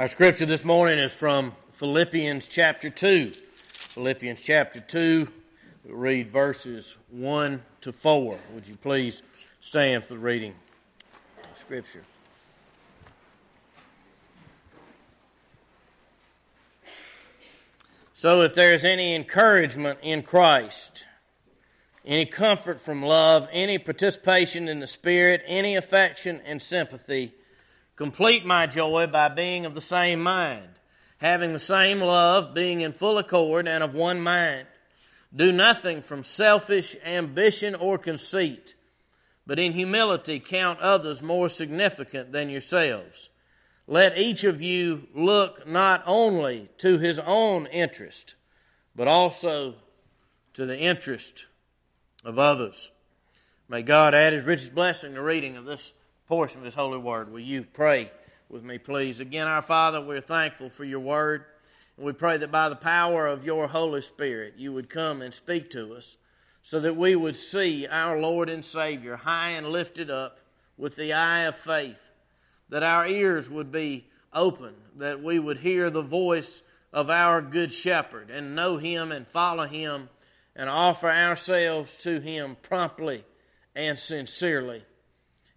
Our scripture this morning is from Philippians chapter 2. Philippians chapter 2, we'll read verses 1 to 4. Would you please stand for the reading of scripture? So, if there is any encouragement in Christ, any comfort from love, any participation in the Spirit, any affection and sympathy, complete my joy by being of the same mind, having the same love, being in full accord and of one mind. Do nothing from selfish ambition or conceit, but in humility count others more significant than yourselves. Let each of you look not only to his own interest, but also to the interest of others. May God add his richest blessing to reading of this portion of his holy word. Will you pray with me, please? Again, our Father, we're thankful for your word. And we pray that by the power of your Holy Spirit, you would come and speak to us so that we would see our Lord and Savior high and lifted up with the eye of faith that our ears would be open, that we would hear the voice of our good shepherd and know him and follow him and offer ourselves to him promptly and sincerely,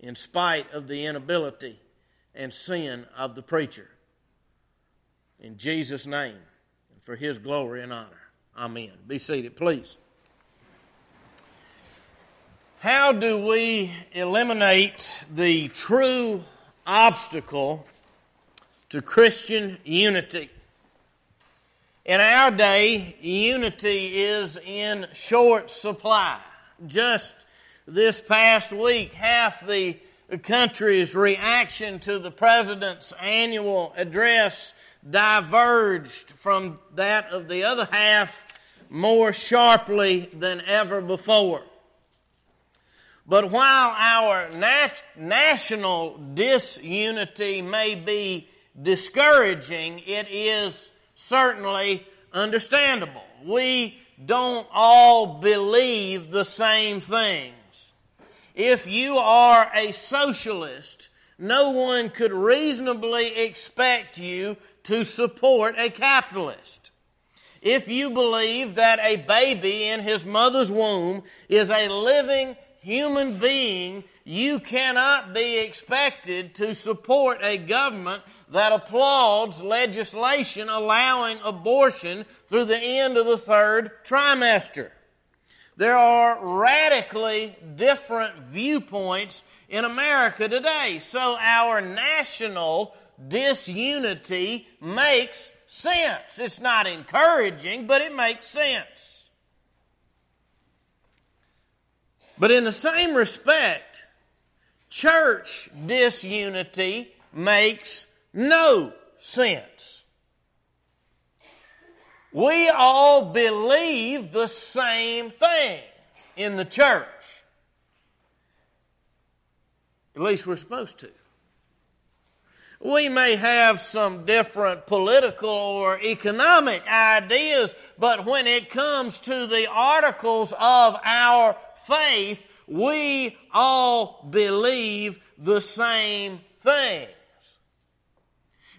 in spite of the inability and sin of the preacher. In Jesus' name, for his glory and honor. Amen. Be seated, please. How do we eliminate the true obstacle to Christian unity. In our day, unity is in short supply. Just this past week, half the country's reaction to the president's annual address diverged from that of the other half more sharply than ever before. But while our nat- national disunity may be discouraging, it is certainly understandable. We don't all believe the same things. If you are a socialist, no one could reasonably expect you to support a capitalist. If you believe that a baby in his mother's womb is a living human being, you cannot be expected to support a government that applauds legislation allowing abortion through the end of the third trimester. There are radically different viewpoints in America today. So our national disunity makes sense. It's not encouraging, but it makes sense. But in the same respect, church disunity makes no sense. We all believe the same thing in the church. At least we're supposed to. We may have some different political or economic ideas, but when it comes to the articles of our faith, we all believe the same things.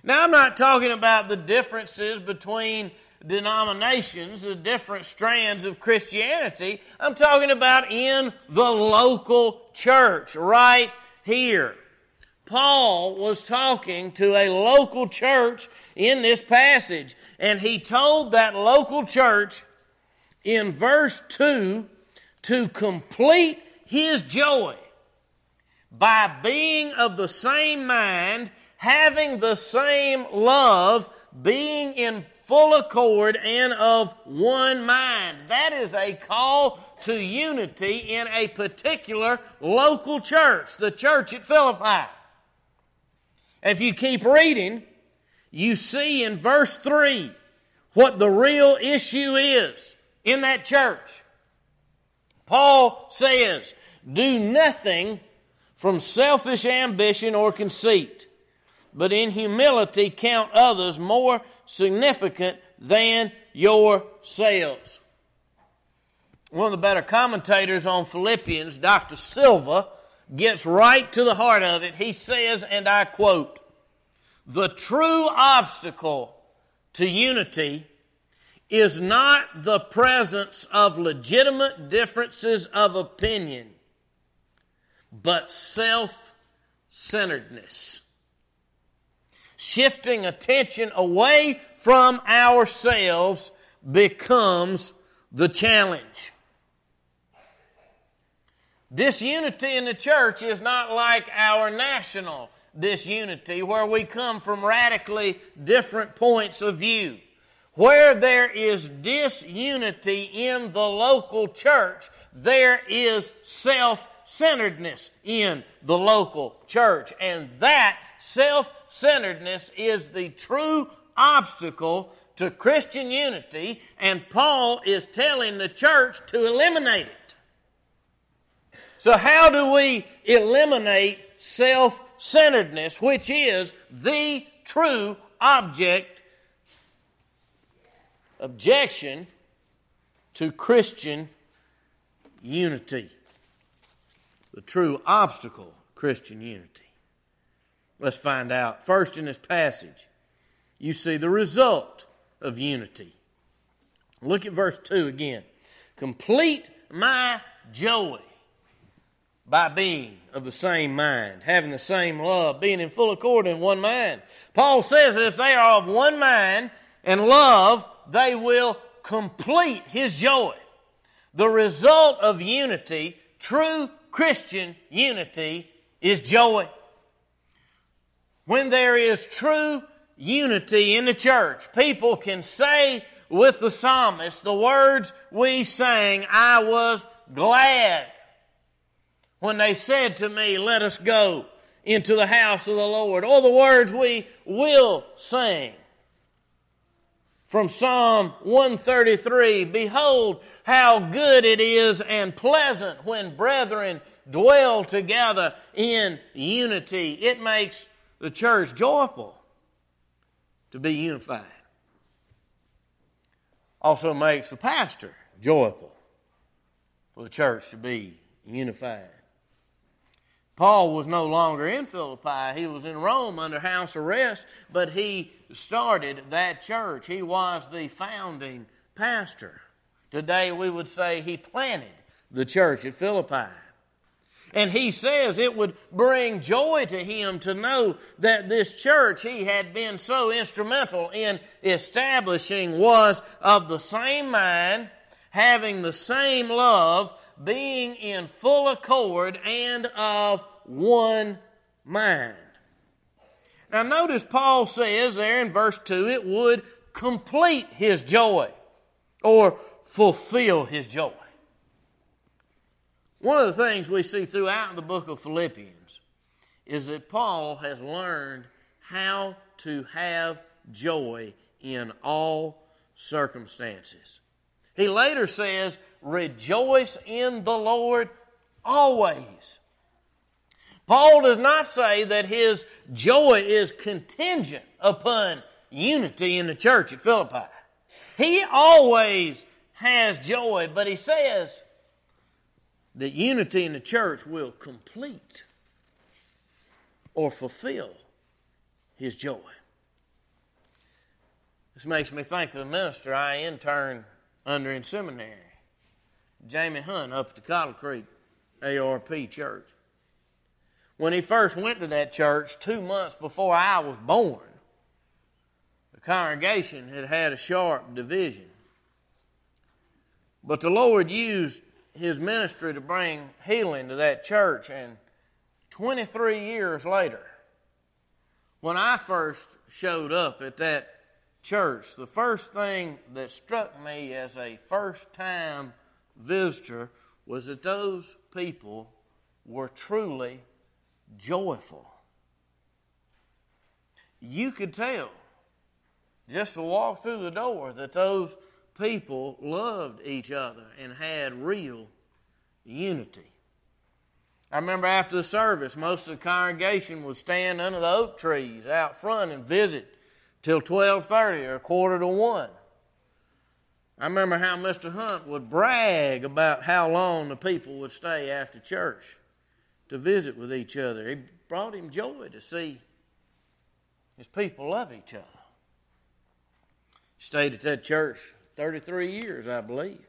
Now, I'm not talking about the differences between denominations, the different strands of Christianity. I'm talking about in the local church, right here. Paul was talking to a local church in this passage, and he told that local church in verse 2 to complete his joy by being of the same mind, having the same love, being in full accord and of one mind. That is a call to unity in a particular local church, the church at Philippi. If you keep reading, you see in verse 3 what the real issue is in that church. Paul says, Do nothing from selfish ambition or conceit, but in humility count others more significant than yourselves. One of the better commentators on Philippians, Dr. Silva, gets right to the heart of it. He says, and I quote, The true obstacle to unity is not the presence of legitimate differences of opinion, but self centeredness. Shifting attention away from ourselves becomes the challenge. Disunity in the church is not like our national disunity, where we come from radically different points of view. Where there is disunity in the local church, there is self centeredness in the local church. And that self centeredness is the true obstacle to Christian unity, and Paul is telling the church to eliminate it. So, how do we eliminate self centeredness, which is the true object, objection to Christian unity? The true obstacle, Christian unity. Let's find out. First, in this passage, you see the result of unity. Look at verse 2 again. Complete my joy by being of the same mind, having the same love, being in full accord in one mind. Paul says that if they are of one mind and love, they will complete his joy. The result of unity, true Christian unity, is joy. When there is true unity in the church, people can say with the psalmist the words we sang, I was glad when they said to me, Let us go into the house of the Lord, or the words we will sing. From Psalm 133 Behold, how good it is and pleasant when brethren dwell together in unity. It makes the church joyful to be unified. Also makes the pastor joyful for the church to be unified. Paul was no longer in Philippi. He was in Rome under house arrest, but he started that church. He was the founding pastor. Today we would say he planted the church at Philippi. And he says it would bring joy to him to know that this church he had been so instrumental in establishing was of the same mind, having the same love, being in full accord, and of one mind. Now, notice Paul says there in verse 2 it would complete his joy or fulfill his joy. One of the things we see throughout the book of Philippians is that Paul has learned how to have joy in all circumstances. He later says, Rejoice in the Lord always. Paul does not say that his joy is contingent upon unity in the church at Philippi. He always has joy, but he says, that unity in the church will complete or fulfill his joy. This makes me think of a minister I interned under in seminary, Jamie Hunt, up at the Coddle Creek ARP church. When he first went to that church, two months before I was born, the congregation had had a sharp division. But the Lord used his ministry to bring healing to that church. And 23 years later, when I first showed up at that church, the first thing that struck me as a first time visitor was that those people were truly joyful. You could tell just to walk through the door that those people loved each other and had real unity. I remember after the service, most of the congregation would stand under the oak trees out front and visit till 12:30 or a quarter to 1. I remember how Mr. Hunt would brag about how long the people would stay after church to visit with each other. It brought him joy to see his people love each other. Stayed at that church 33 years, I believe.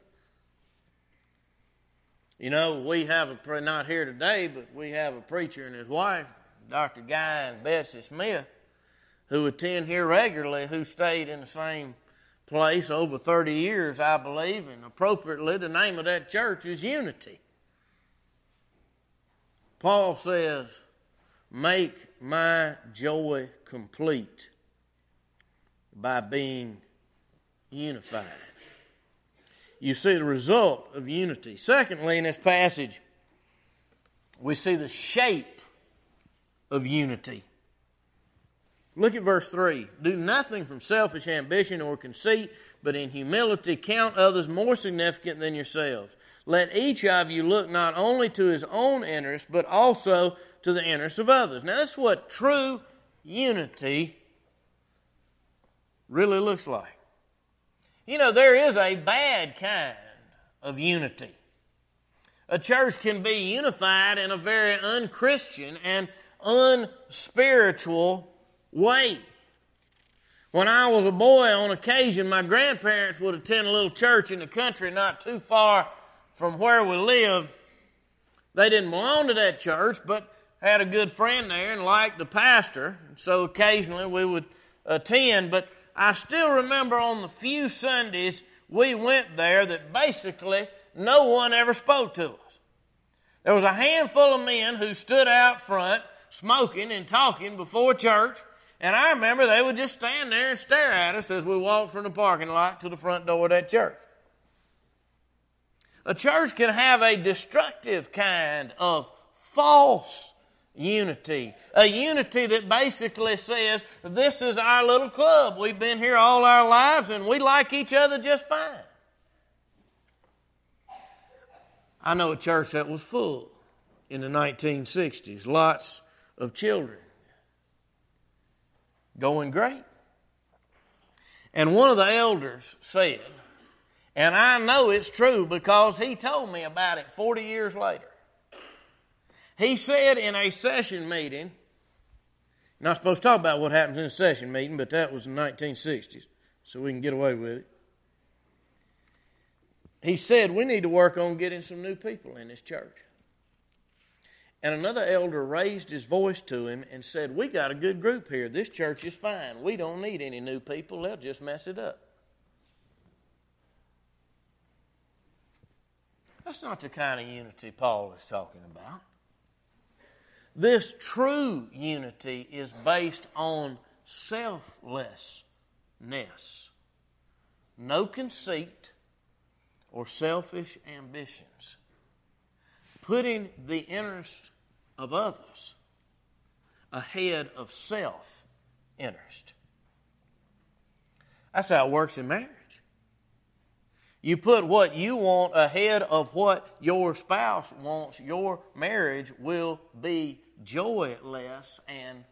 You know, we have a, pre- not here today, but we have a preacher and his wife, Dr. Guy and Betsy Smith, who attend here regularly, who stayed in the same place over 30 years, I believe, and appropriately, the name of that church is Unity. Paul says, Make my joy complete by being unified. You see the result of unity. Secondly, in this passage, we see the shape of unity. Look at verse 3. Do nothing from selfish ambition or conceit, but in humility count others more significant than yourselves. Let each of you look not only to his own interest, but also to the interests of others. Now, that's what true unity really looks like. You know, there is a bad kind of unity. A church can be unified in a very unchristian and unspiritual way. When I was a boy, on occasion, my grandparents would attend a little church in the country not too far from where we lived. They didn't belong to that church, but had a good friend there and liked the pastor. So occasionally we would attend. But I still remember on the few Sundays we went there that basically no one ever spoke to us. There was a handful of men who stood out front smoking and talking before church. And I remember they would just stand there and stare at us as we walked from the parking lot to the front door of that church. A church can have a destructive kind of false unity. A unity that basically says, This is our little club. We've been here all our lives and we like each other just fine. I know a church that was full in the 1960s, lots of children going great. And one of the elders said, and I know it's true because he told me about it 40 years later. He said in a session meeting, not supposed to talk about what happens in a session meeting, but that was in the 1960s, so we can get away with it. He said, We need to work on getting some new people in this church. And another elder raised his voice to him and said, We got a good group here. This church is fine. We don't need any new people, they'll just mess it up. That's not the kind of unity Paul is talking about. This true unity is based on selflessness, no conceit or selfish ambitions putting the interest of others ahead of self interest. That's how it works in marriage. You put what you want ahead of what your spouse wants, your marriage will be joyless and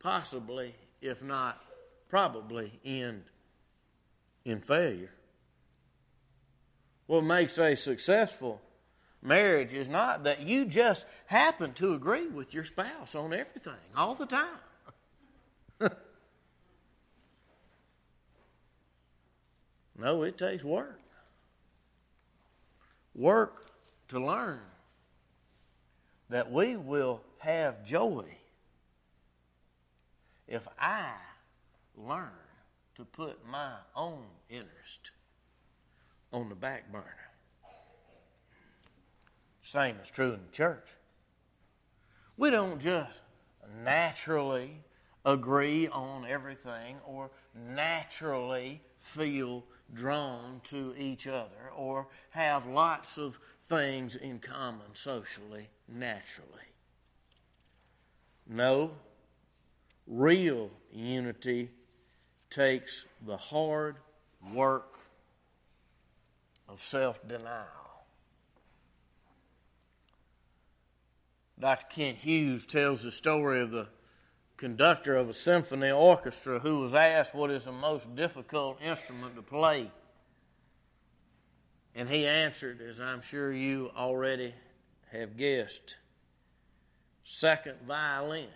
possibly, if not probably, end in failure. What makes a successful marriage is not that you just happen to agree with your spouse on everything all the time. no, it takes work. Work to learn that we will have joy if I learn to put my own interest on the back burner. Same is true in the church. We don't just naturally agree on everything or naturally feel drawn to each other or have lots of things in common socially, naturally. No, real unity takes the hard work of self denial. Dr. Kent Hughes tells the story of the conductor of a symphony orchestra who was asked what is the most difficult instrument to play. And he answered, as I'm sure you already have guessed, second violin.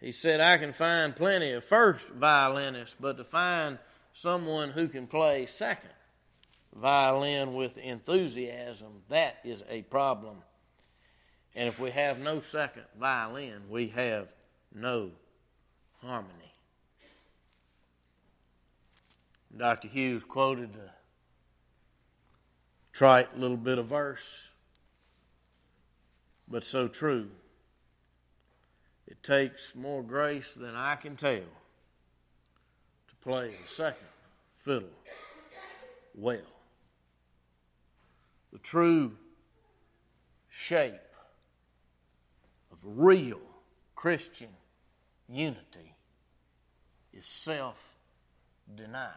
He said, I can find plenty of first violinists, but to find someone who can play second violin with enthusiasm, that is a problem. And if we have no second violin, we have no harmony. Dr. Hughes quoted a trite little bit of verse, but so true. It takes more grace than I can tell to play the second fiddle well. The true shape of real Christian unity is self denial.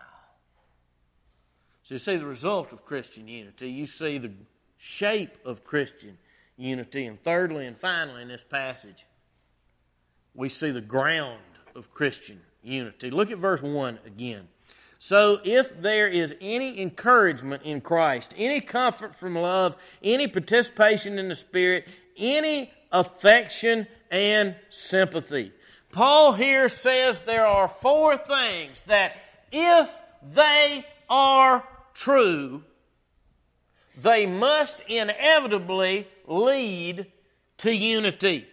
So you see the result of Christian unity, you see the shape of Christian unity, and thirdly and finally in this passage, we see the ground of Christian unity. Look at verse 1 again. So, if there is any encouragement in Christ, any comfort from love, any participation in the Spirit, any affection and sympathy. Paul here says there are four things that, if they are true, they must inevitably lead to unity.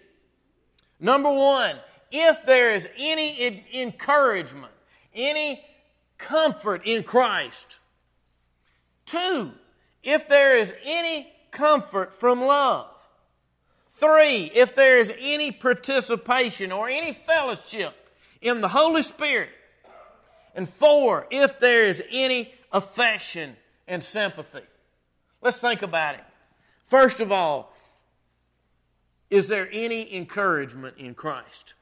Number one, if there is any encouragement, any comfort in Christ. Two, if there is any comfort from love. Three, if there is any participation or any fellowship in the Holy Spirit. And four, if there is any affection and sympathy. Let's think about it. First of all, is there any encouragement in Christ?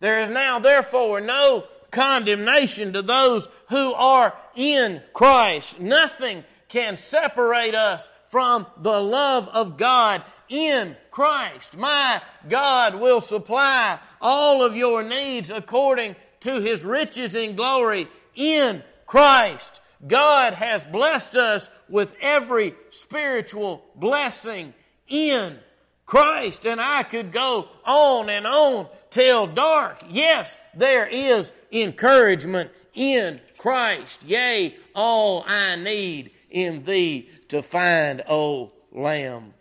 There is now, therefore, no condemnation to those who are in Christ. Nothing can separate us from the love of God in Christ. My God will supply all of your needs according to his riches in glory in Christ. God has blessed us with every spiritual blessing in Christ. And I could go on and on till dark. Yes, there is encouragement in Christ. Yea, all I need in thee to find, O Lamb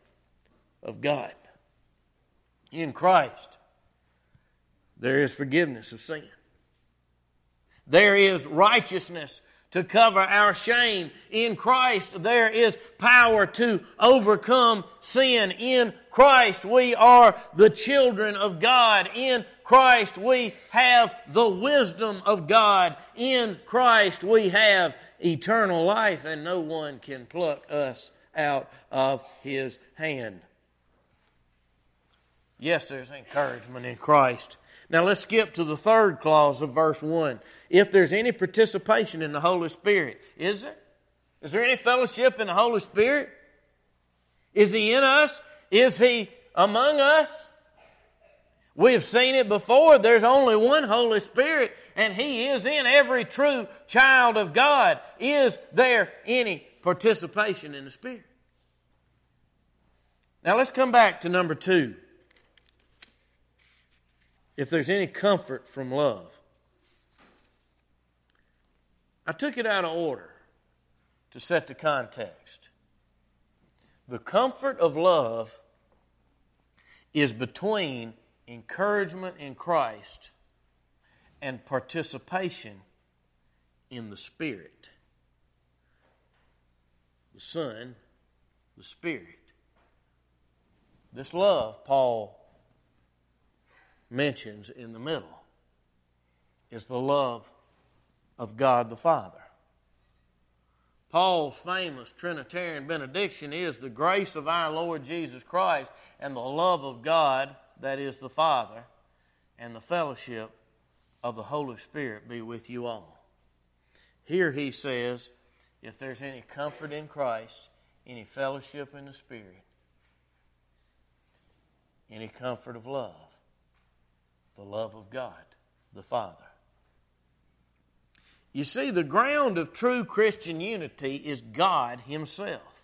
of God. In Christ, there is forgiveness of sin. There is righteousness to cover our shame. In Christ, there is power to overcome sin. In Christ, we are the children of God. In Christ, we have the wisdom of God. In Christ, we have eternal life, and no one can pluck us out of His hand. Yes, there's encouragement in Christ. Now let's skip to the third clause of verse 1. If there's any participation in the Holy Spirit, is there? Is there any fellowship in the Holy Spirit? Is He in us? Is He among us? We have seen it before. There's only one Holy Spirit, and He is in every true child of God. Is there any participation in the Spirit? Now let's come back to number two if there's any comfort from love. I took it out of order to set the context. The comfort of love is between encouragement in Christ and participation in the Spirit. The Son, the Spirit. This love, Paul mentions in the middle is the love of God the Father. Paul's famous Trinitarian benediction is the grace of our Lord Jesus Christ and the love of God, that is the Father, and the fellowship of the Holy Spirit be with you all. Here he says, if there's any comfort in Christ, any fellowship in the Spirit, any comfort of love, the love of God, the Father. You see, the ground of true Christian unity is God Himself.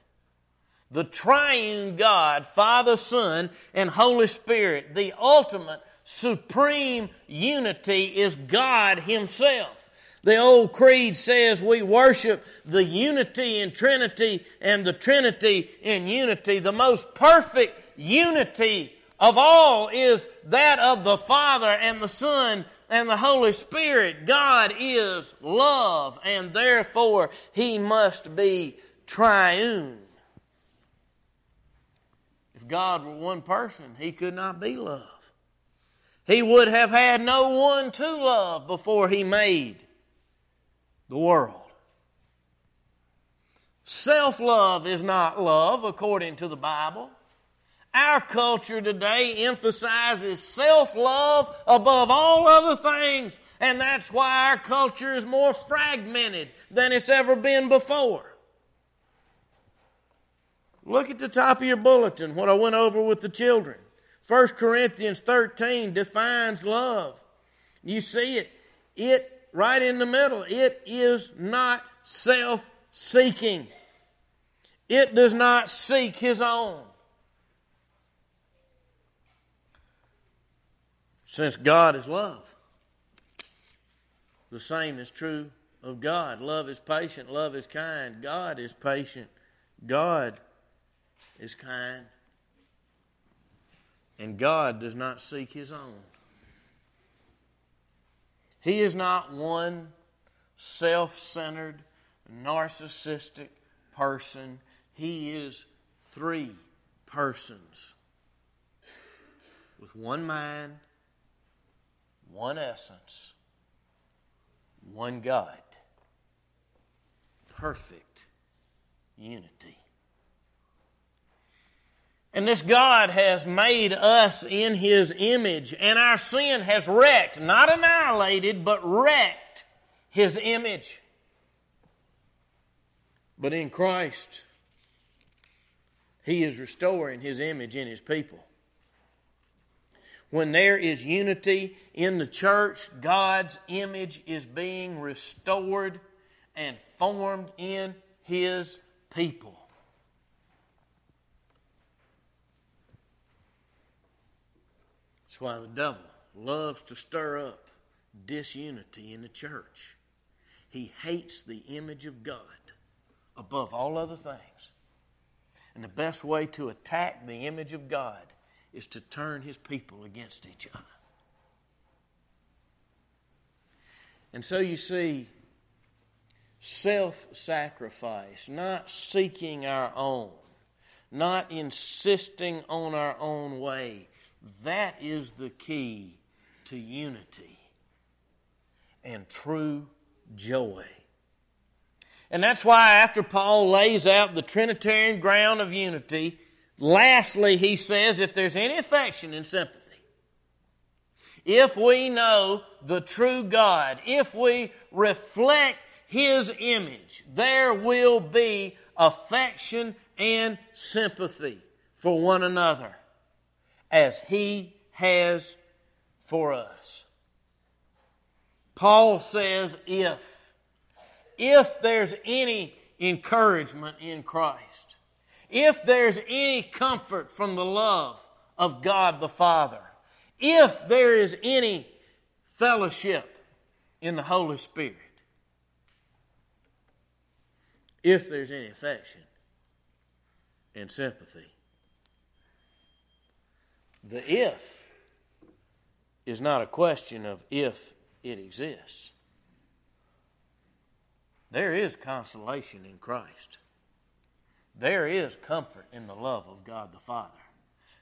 The triune God, Father, Son, and Holy Spirit, the ultimate supreme unity is God Himself. The old creed says we worship the unity in Trinity and the Trinity in unity. The most perfect unity of all is that of the Father and the Son and the Holy Spirit. God is love, and therefore He must be triune. If God were one person, He could not be love. He would have had no one to love before He made the world. Self love is not love according to the Bible. Our culture today emphasizes self love above all other things, and that's why our culture is more fragmented than it's ever been before. Look at the top of your bulletin, what I went over with the children. 1 Corinthians 13 defines love. You see it. It right in the middle. It is not self seeking, it does not seek his own. Since God is love, the same is true of God. Love is patient, love is kind. God is patient, God is kind. And God does not seek his own. He is not one self centered, narcissistic person. He is three persons with one mind, one essence, one God. Perfect unity. And this God has made us in His image, and our sin has wrecked, not annihilated, but wrecked His image. But in Christ, He is restoring His image in His people. When there is unity in the church, God's image is being restored and formed in His people. That's why the devil loves to stir up disunity in the church. He hates the image of God above all other things. And the best way to attack the image of God is to turn his people against each other. And so you see, self sacrifice, not seeking our own, not insisting on our own way, that is the key to unity and true joy. And that's why, after Paul lays out the Trinitarian ground of unity, lastly, he says if there's any affection and sympathy, if we know the true God, if we reflect His image, there will be affection and sympathy for one another as He has for us. Paul says, if, if there's any encouragement in Christ, if there's any comfort from the love of God the Father, if there is any fellowship in the Holy Spirit, if there's any affection and sympathy, the if is not a question of if it exists. There is consolation in Christ. There is comfort in the love of God the Father.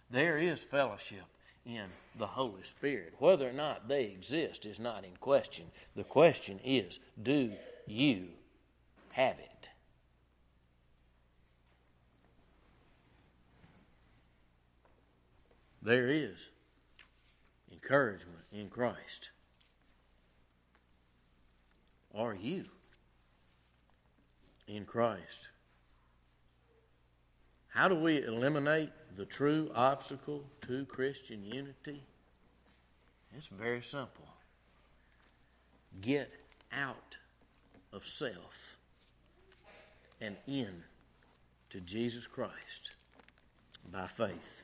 There is fellowship in the Holy Spirit. Whether or not they exist is not in question. The question is do you have it? There is encouragement in Christ. Are you in Christ? How do we eliminate the true obstacle to Christian unity? It's very simple. Get out of self and in to Jesus Christ by faith